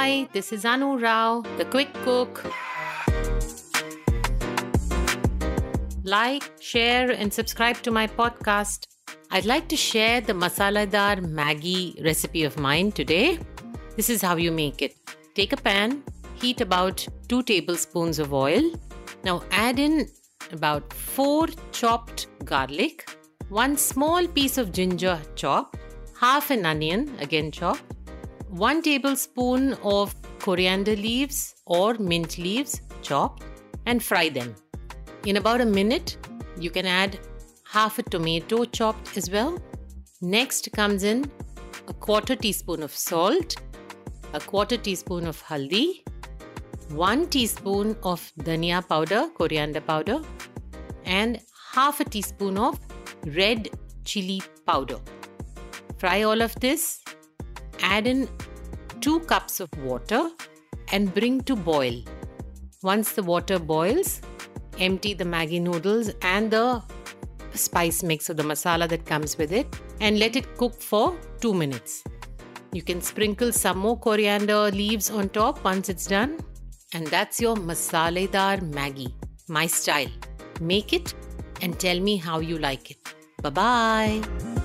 Hi, this is Anu Rao, the quick cook. Like, share, and subscribe to my podcast. I'd like to share the masala masaladar Maggi recipe of mine today. This is how you make it. Take a pan, heat about 2 tablespoons of oil. Now add in about 4 chopped garlic, 1 small piece of ginger chopped, half an onion again chopped, 1 tablespoon of coriander leaves or mint leaves chopped and fry them. In about a minute, you can add half a tomato chopped as well. Next comes in a quarter teaspoon of salt, a quarter teaspoon of haldi, 1 teaspoon of dhania powder, coriander powder, and half a teaspoon of red chili powder. Fry all of this add in 2 cups of water and bring to boil. Once the water boils, empty the Maggi noodles and the spice mix of the masala that comes with it and let it cook for 2 minutes. You can sprinkle some more coriander leaves on top once it's done. And that's your masaledar Maggi, my style. Make it and tell me how you like it. Bye bye.